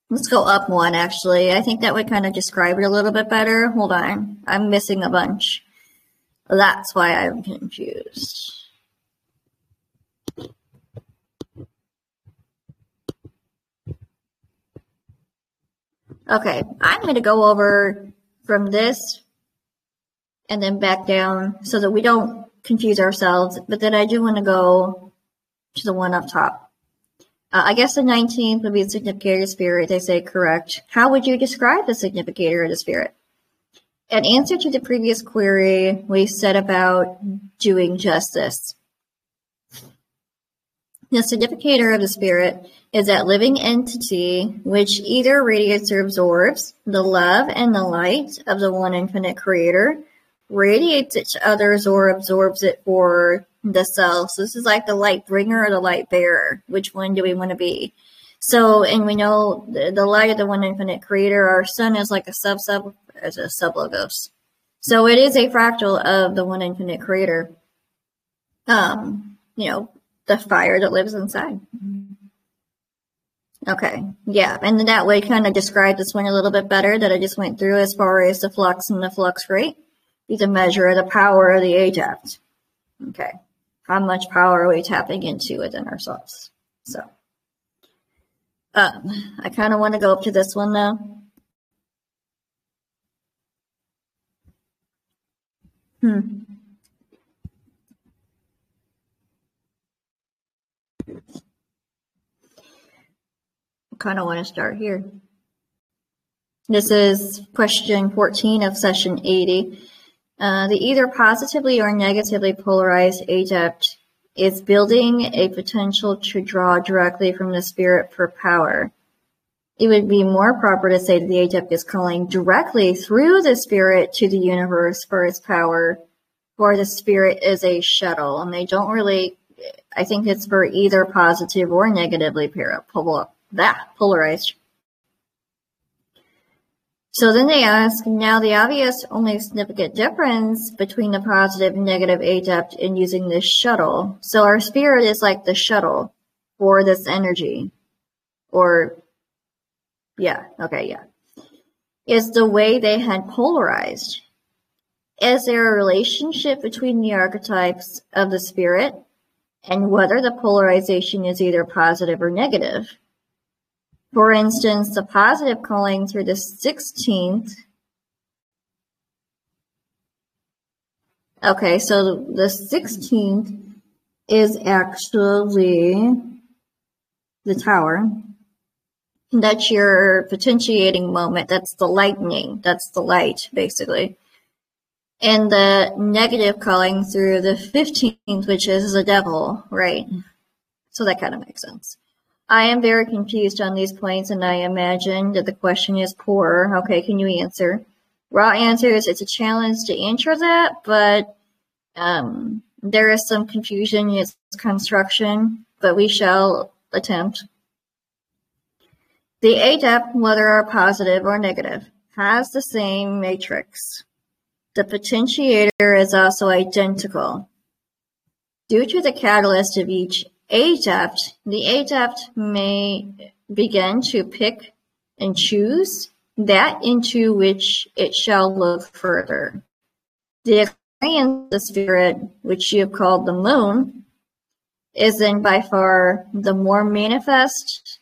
Let's go up one, actually. I think that would kind of describe it a little bit better. Hold on. I'm missing a bunch. That's why I'm confused. Okay, I'm going to go over from this and then back down so that we don't confuse ourselves, but then I do want to go to the one up top. Uh, I guess the 19th would be the significator of spirit. They say correct. How would you describe the significator of the spirit? An answer to the previous query, we said about doing justice. The significator of the spirit is that living entity which either radiates or absorbs the love and the light of the one infinite creator, radiates it to others or absorbs it for the self. So this is like the light bringer or the light bearer. Which one do we want to be? So, and we know the, the light of the one infinite creator, our sun is like a sub sub as a sub logos. So it is a fractal of the one infinite creator. Um, you know, the fire that lives inside. Okay, yeah, and that way kind of describe this one a little bit better that I just went through as far as the flux and the flux rate. Be the measure of the power of the adept. Okay, how much power are we tapping into within ourselves? So, um, I kind of want to go up to this one now. Hmm. Kind of want to start here. This is question 14 of session 80. Uh, the either positively or negatively polarized adept is building a potential to draw directly from the spirit for power. It would be more proper to say that the adept is calling directly through the spirit to the universe for its power, for the spirit is a shuttle, and they don't really, I think it's for either positive or negatively that polarized. So then they ask, now the obvious only significant difference between the positive and negative adept in using this shuttle. So our spirit is like the shuttle for this energy. Or, yeah, okay, yeah. Is the way they had polarized. Is there a relationship between the archetypes of the spirit and whether the polarization is either positive or negative? For instance, the positive calling through the 16th. Okay, so the 16th is actually the tower. That's your potentiating moment. That's the lightning. That's the light, basically. And the negative calling through the 15th, which is the devil, right? So that kind of makes sense. I am very confused on these points, and I imagine that the question is poor. Okay, can you answer? Ra answers, it's a challenge to answer that, but um, there is some confusion in its construction, but we shall attempt. The adept, whether are positive or negative, has the same matrix. The potentiator is also identical. Due to the catalyst of each adept, the adept may begin to pick and choose that into which it shall look further. The experience the spirit, which you have called the moon, is then by far the more manifest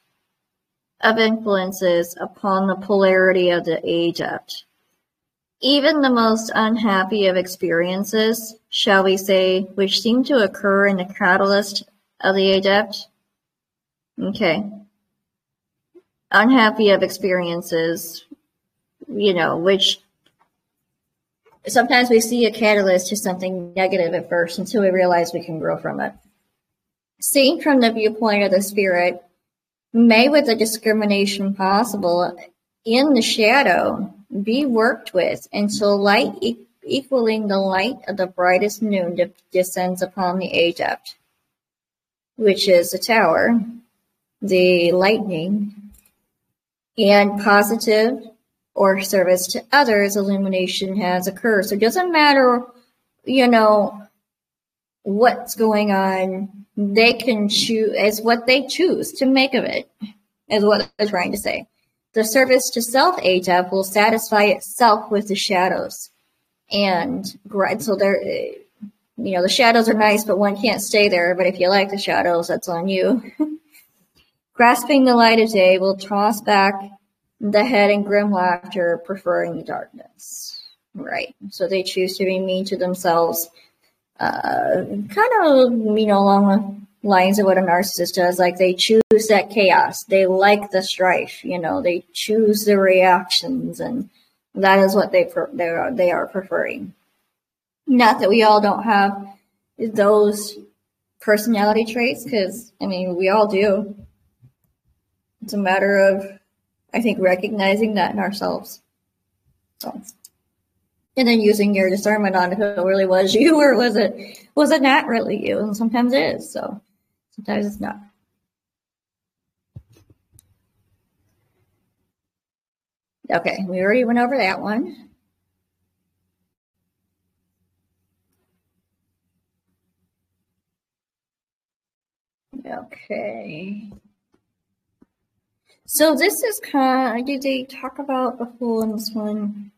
of influences upon the polarity of the adept. Even the most unhappy of experiences, shall we say, which seem to occur in the catalyst of the adept? Okay. Unhappy of experiences, you know, which sometimes we see a catalyst to something negative at first until we realize we can grow from it. Seen from the viewpoint of the spirit, may with the discrimination possible in the shadow be worked with until light e- equaling the light of the brightest noon de- descends upon the adept, which is the tower, the lightning, and positive or service to others illumination has occurred. So it doesn't matter, you know, what's going on. They can choose as what they choose to make of it, is what I'm trying to say. The service to self adept will satisfy itself with the shadows. And so there, you know, the shadows are nice, but one can't stay there. But if you like the shadows, that's on you. Grasping the light of day will toss back the head in grim laughter, preferring the darkness. Right. So they choose to be mean to themselves, uh, kind of, you know, along the lines of what a narcissist does. Like they choose that chaos. They like the strife. You know, they choose the reactions, and that is what they pre- they are they are preferring. Not that we all don't have those personality traits, because I mean, we all do. It's a matter of I think recognizing that in ourselves. So, and then using your discernment on if it really was you or was it was it not really you, and sometimes it is. So sometimes it's not. Okay, we already went over that one. Okay. So this is kind of, did they talk about the fool in this one?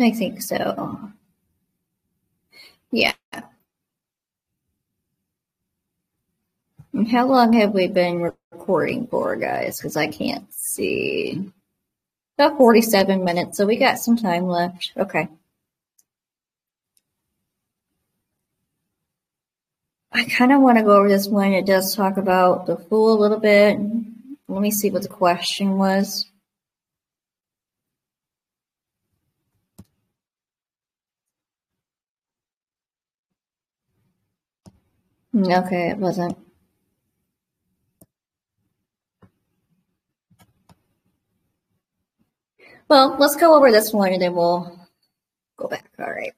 I think so. Yeah. And how long have we been recording for, guys? Because I can't see. About 47 minutes, so we got some time left. Okay. I kind of want to go over this one. It does talk about the fool a little bit. Let me see what the question was. Hmm, okay, it wasn't. Well, let's go over this one and then we'll go back. All right.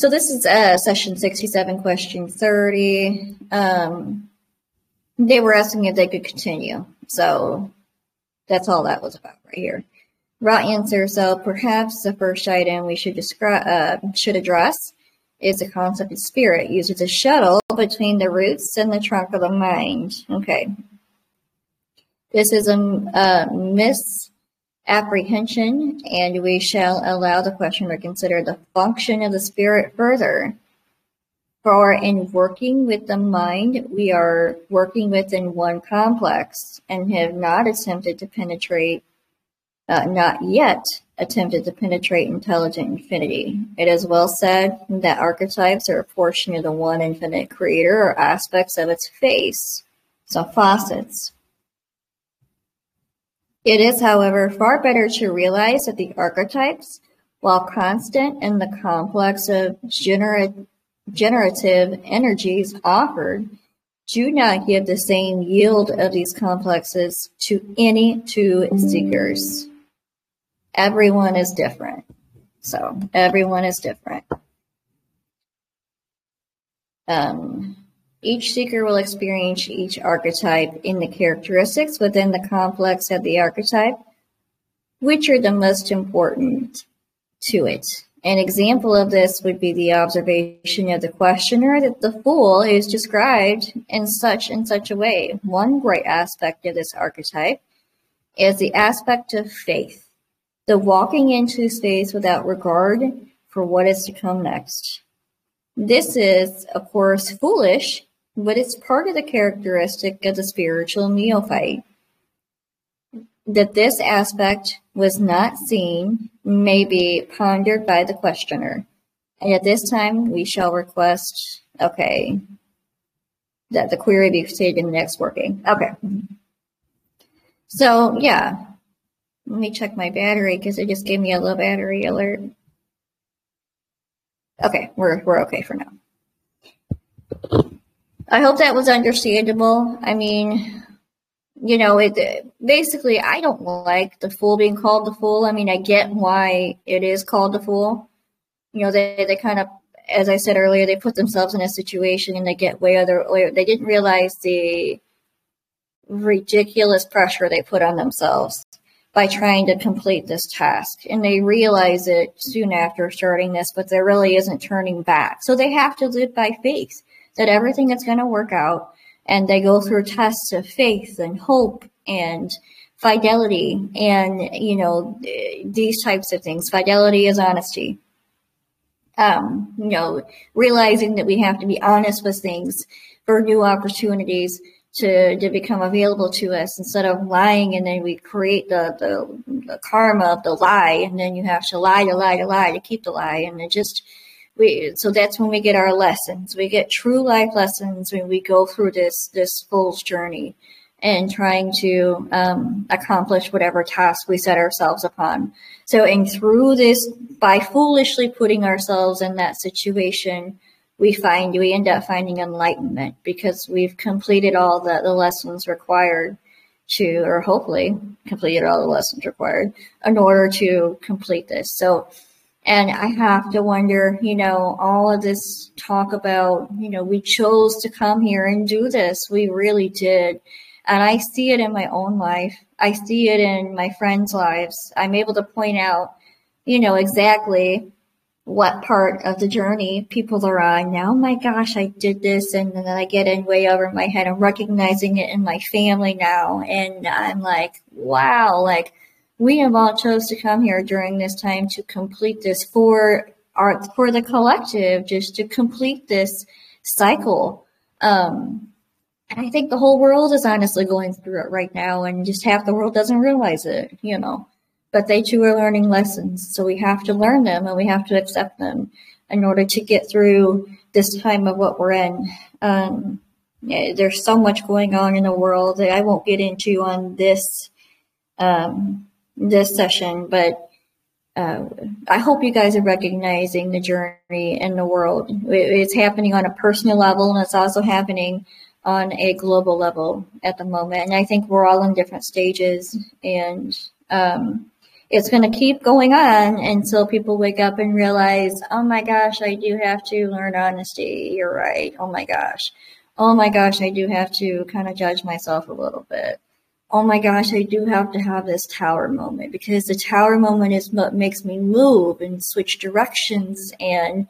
So this is uh, session 67, question 30. Um, they were asking if they could continue. So that's all that was about right here. Right answer. So perhaps the first item we should describe uh, should address is the concept of spirit used as a shuttle between the roots and the trunk of the mind. Okay. This is a, a apprehension, and we shall allow the questioner to consider the function of the spirit further. For in working with the mind, we are working within one complex and have not attempted to penetrate, uh, not yet attempted to penetrate intelligent infinity. It is well said that archetypes are a portion of the one infinite creator or aspects of its face, so facets. It is, however, far better to realize that the archetypes, while constant in the complex of genera- generative energies offered, do not give the same yield of these complexes to any two seekers. Everyone is different. So, everyone is different. Um, each seeker will experience each archetype in the characteristics within the complex of the archetype, which are the most important to it. An example of this would be the observation of the questioner that the fool is described in such and such a way. One great aspect of this archetype is the aspect of faith, the walking into space without regard for what is to come next. This is, of course, foolish but it's part of the characteristic of the spiritual neophyte. That this aspect was not seen may be pondered by the questioner. And at this time, we shall request, okay, that the query be stated in the next working. Okay. So yeah, let me check my battery because it just gave me a low battery alert. Okay, we're we're okay for now. I hope that was understandable. I mean, you know, it basically I don't like the fool being called the fool. I mean, I get why it is called the fool. You know, they they kind of as I said earlier, they put themselves in a situation and they get way other way. They didn't realize the ridiculous pressure they put on themselves by trying to complete this task. And they realize it soon after starting this, but there really isn't turning back. So they have to live by faith that everything is going to work out. And they go through tests of faith and hope and fidelity and, you know, these types of things. Fidelity is honesty um, you know, realizing that we have to be honest with things for new opportunities to, to become available to us instead of lying and then we create the, the, the karma of the lie and then you have to lie to lie to lie to keep the lie and it just we so that's when we get our lessons we get true life lessons when we go through this this fool's journey and trying to um, accomplish whatever task we set ourselves upon. So, and through this, by foolishly putting ourselves in that situation, we find we end up finding enlightenment because we've completed all the, the lessons required to, or hopefully completed all the lessons required in order to complete this. So, and I have to wonder, you know, all of this talk about, you know, we chose to come here and do this. We really did. And I see it in my own life. I see it in my friends' lives. I'm able to point out, you know, exactly what part of the journey people are on. Now, my gosh, I did this. And then I get in way over my head. I'm recognizing it in my family now. And I'm like, wow, like we have all chose to come here during this time to complete this for our, for the collective, just to complete this cycle. Um, and I think the whole world is honestly going through it right now, and just half the world doesn't realize it, you know. But they too are learning lessons, so we have to learn them and we have to accept them in order to get through this time of what we're in. Um, yeah, there's so much going on in the world that I won't get into on this um, this session, but uh, I hope you guys are recognizing the journey in the world. It's happening on a personal level, and it's also happening on a global level at the moment. And I think we're all in different stages and um, it's going to keep going on until people wake up and realize, oh my gosh, I do have to learn honesty. You're right. Oh my gosh. Oh my gosh, I do have to kind of judge myself a little bit. Oh my gosh, I do have to have this tower moment because the tower moment is what makes me move and switch directions and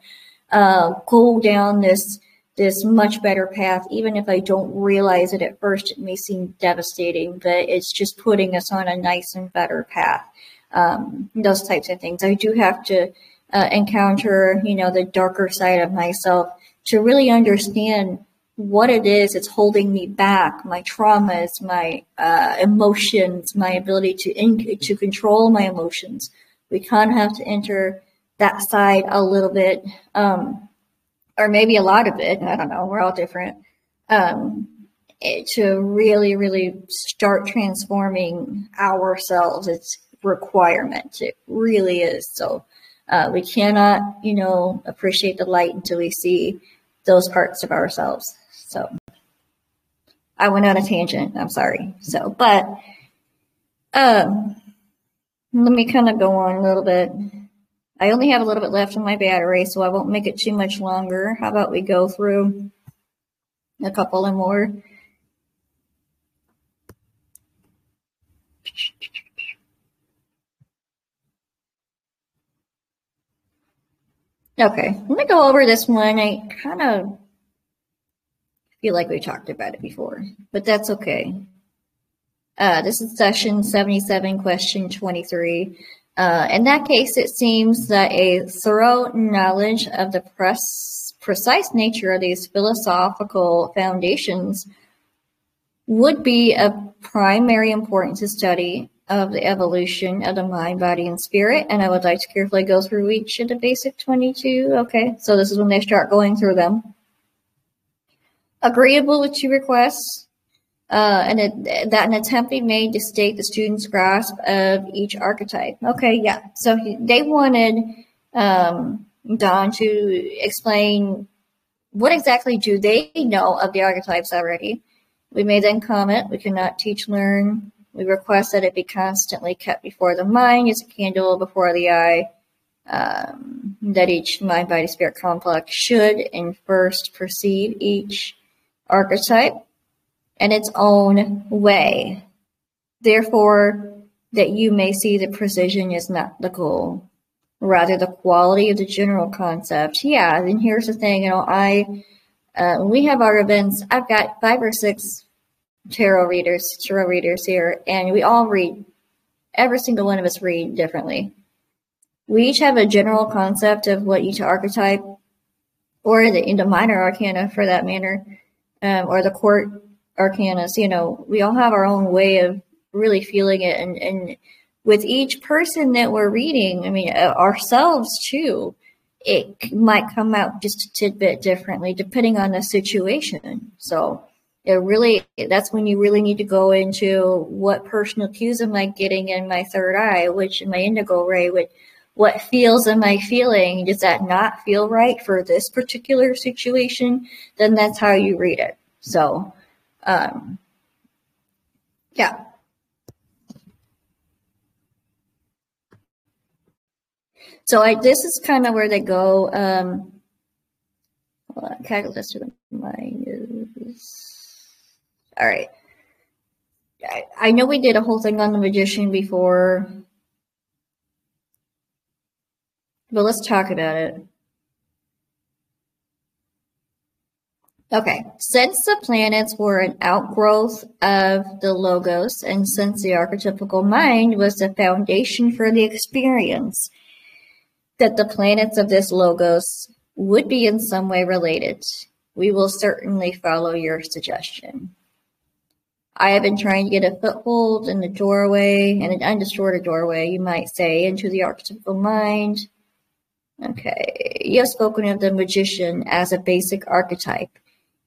uh, go down this this much better path, even if I don't realize it at first. It may seem devastating, but it's just putting us on a nice and better path. Um, those types of things. I do have to uh, encounter, you know, the darker side of myself to really understand what it is that's holding me back, my traumas, my uh, emotions, my ability to in- to control my emotions. We kind of have to enter that side a little bit. Um, or maybe a lot of it. I don't know. We're all different. Um, it, to really, really start transforming ourselves, it's requirement. It really is. So uh, we cannot, you know, appreciate the light until we see those parts of ourselves. So I went on a tangent. I'm sorry. So, but um, let me kind of go on a little bit. I only have a little bit left in my battery, so I won't make it too much longer. How about we go through a couple of more? Okay, let me go over this one. I kind of feel like we talked about it before, but that's okay. Uh, this is session 77, question 23. Uh, in that case, it seems that a thorough knowledge of the pres- precise nature of these philosophical foundations would be of primary importance to study of the evolution of the mind, body, and spirit. And I would like to carefully go through each of the basic 22. Okay, so this is when they start going through them. Agreeable to requests, uh, and it, that an attempt be made to state the student's grasp of each archetype. Okay, yeah. So he, they wanted um, Don to explain what exactly do they know of the archetypes already. We may then comment, we cannot teach, learn. We request that it be constantly kept before the mind as a candle before the eye. Um, that each mind body spirit complex should and first perceive each archetype in its own way. Therefore, that you may see the precision is not the goal, rather the quality of the general concept. Yeah, and here's the thing, you know, I uh, we have our events, I've got five or six tarot readers, tarot readers here, and we all read. Every single one of us read differently. We each have a general concept of what each archetype, or the, the minor arcana for that matter, um, or the court arcanas, you know, we all have our own way of really feeling it. And, and with each person that we're reading, I mean, uh, ourselves too, it might come out just a tidbit differently depending on the situation. So it really, that's when you really need to go into what personal cues am I getting in my third eye, which in my indigo ray, which, what feels am I feeling? Does that not feel right for this particular situation? Then that's how you read it. So, um, yeah. So I, this is kind of where they go. Um, catalyst to the all right. I, I know we did a whole thing on the magician before, but let's talk about it. Okay, since the planets were an outgrowth of the logos, and since the archetypical mind was the foundation for the experience, that the planets of this logos would be in some way related, we will certainly follow your suggestion. I have been trying to get a foothold in the doorway, and an undistorted doorway, you might say, into the archetypical mind. Okay, you have spoken of the magician as a basic archetype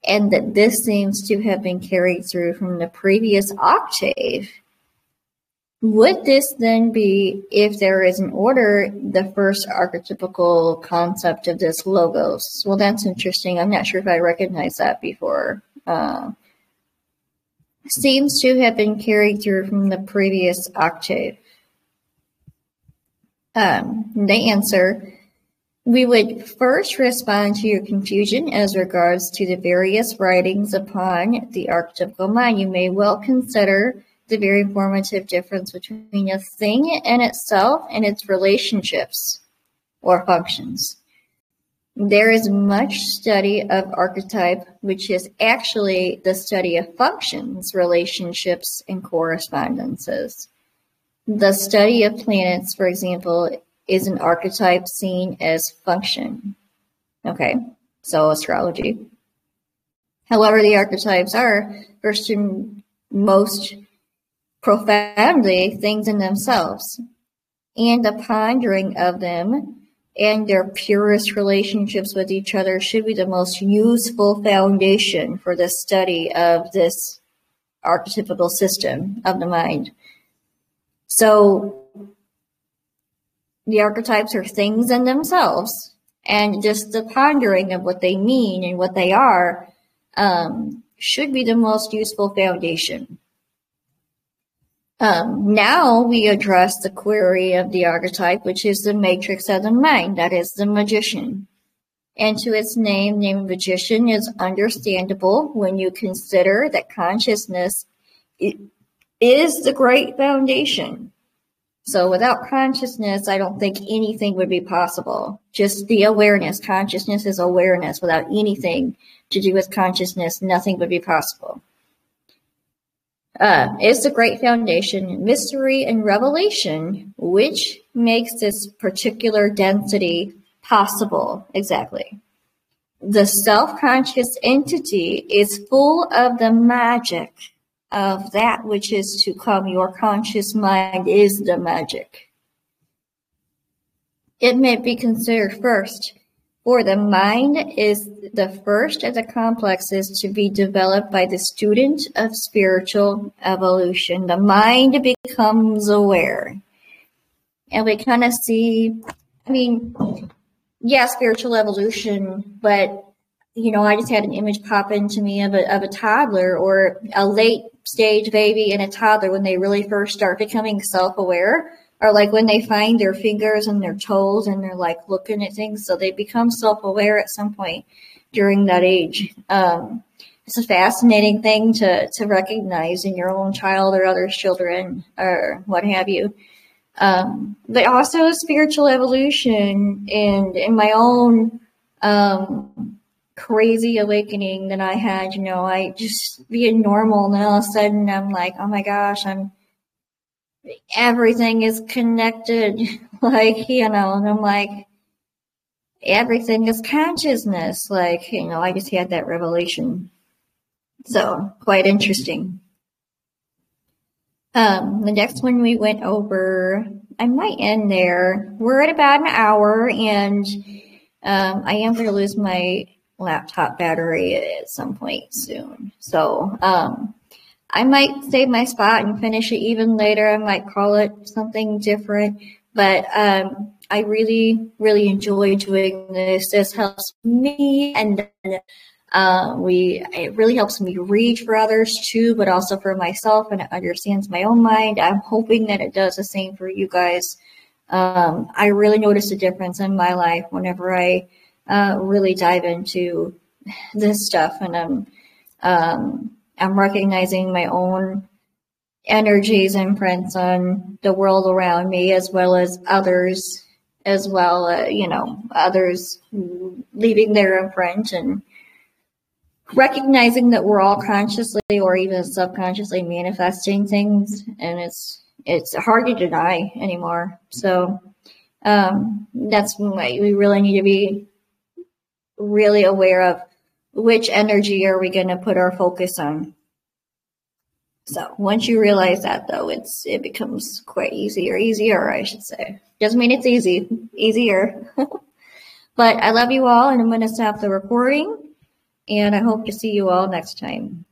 and that this seems to have been carried through from the previous octave. Would this then be, if there is an order, the first archetypical concept of this logos? Well, that's interesting. I'm not sure if I recognized that before. Uh, seems to have been carried through from the previous octave. Um, they answer we would first respond to your confusion as regards to the various writings upon the archetypical mind. You may well consider the very formative difference between a thing in itself and its relationships or functions. There is much study of archetype, which is actually the study of functions, relationships, and correspondences. The study of planets, for example, is an archetype seen as function. Okay, so astrology. However, the archetypes are, first and most profoundly, things in themselves, and the pondering of them and their purest relationships with each other should be the most useful foundation for the study of this archetypical system of the mind. So the archetypes are things in themselves, and just the pondering of what they mean and what they are um, should be the most useful foundation. Um, now we address the query of the archetype, which is the matrix of the mind, that is the magician. And to its name, name magician is understandable when you consider that consciousness is the great foundation. So without consciousness, I don't think anything would be possible. Just the awareness. Consciousness is awareness. Without anything to do with consciousness, nothing would be possible. Uh, it's a great foundation, mystery and revelation, which makes this particular density possible. Exactly. The self-conscious entity is full of the magic of that which is to come. Your conscious mind is the magic. It may be considered first For the mind is the first of the complexes to be developed by the student of spiritual evolution. The mind becomes aware. And we kind of see, I mean, yeah, spiritual evolution, but you know, I just had an image pop into me of a, of a toddler or a late stage baby and a toddler when they really first start becoming self aware or like when they find their fingers and their toes and they're like looking at things. So they become self aware at some point during that age. Um, it's a fascinating thing to, to recognize in your own child or other children or what have you. Um, but also spiritual evolution and in my own, um, crazy awakening that I had, you know, I just being normal and all of a sudden I'm like, oh my gosh, I'm everything is connected, like, you know, and I'm like, everything is consciousness. Like, you know, I just had that revelation. So, quite interesting. Um, the next one we went over, I might end there. We're at about an hour and, um, I am going to lose my laptop battery at some point soon. So, um, I might save my spot and finish it even later. I might call it something different, but um, I really, really enjoy doing this. This helps me, and uh, we it really helps me read for others too, but also for myself, and it understands my own mind. I'm hoping that it does the same for you guys. Um, I really notice a difference in my life whenever I uh, really dive into this stuff, and I'm um, I'm recognizing my own energies imprints on the world around me as well as others as well uh, you know others leaving their imprint and recognizing that we're all consciously or even subconsciously manifesting things. And it's it's hard to deny anymore. So um, that's why we really need to be really aware of which energy are we going to put our focus on? So once you realize that though, it's, it becomes quite easier, easier, I should say. Doesn't mean it's easy, easier. but I love you all and I'm going to stop the recording and I hope to see you all next time.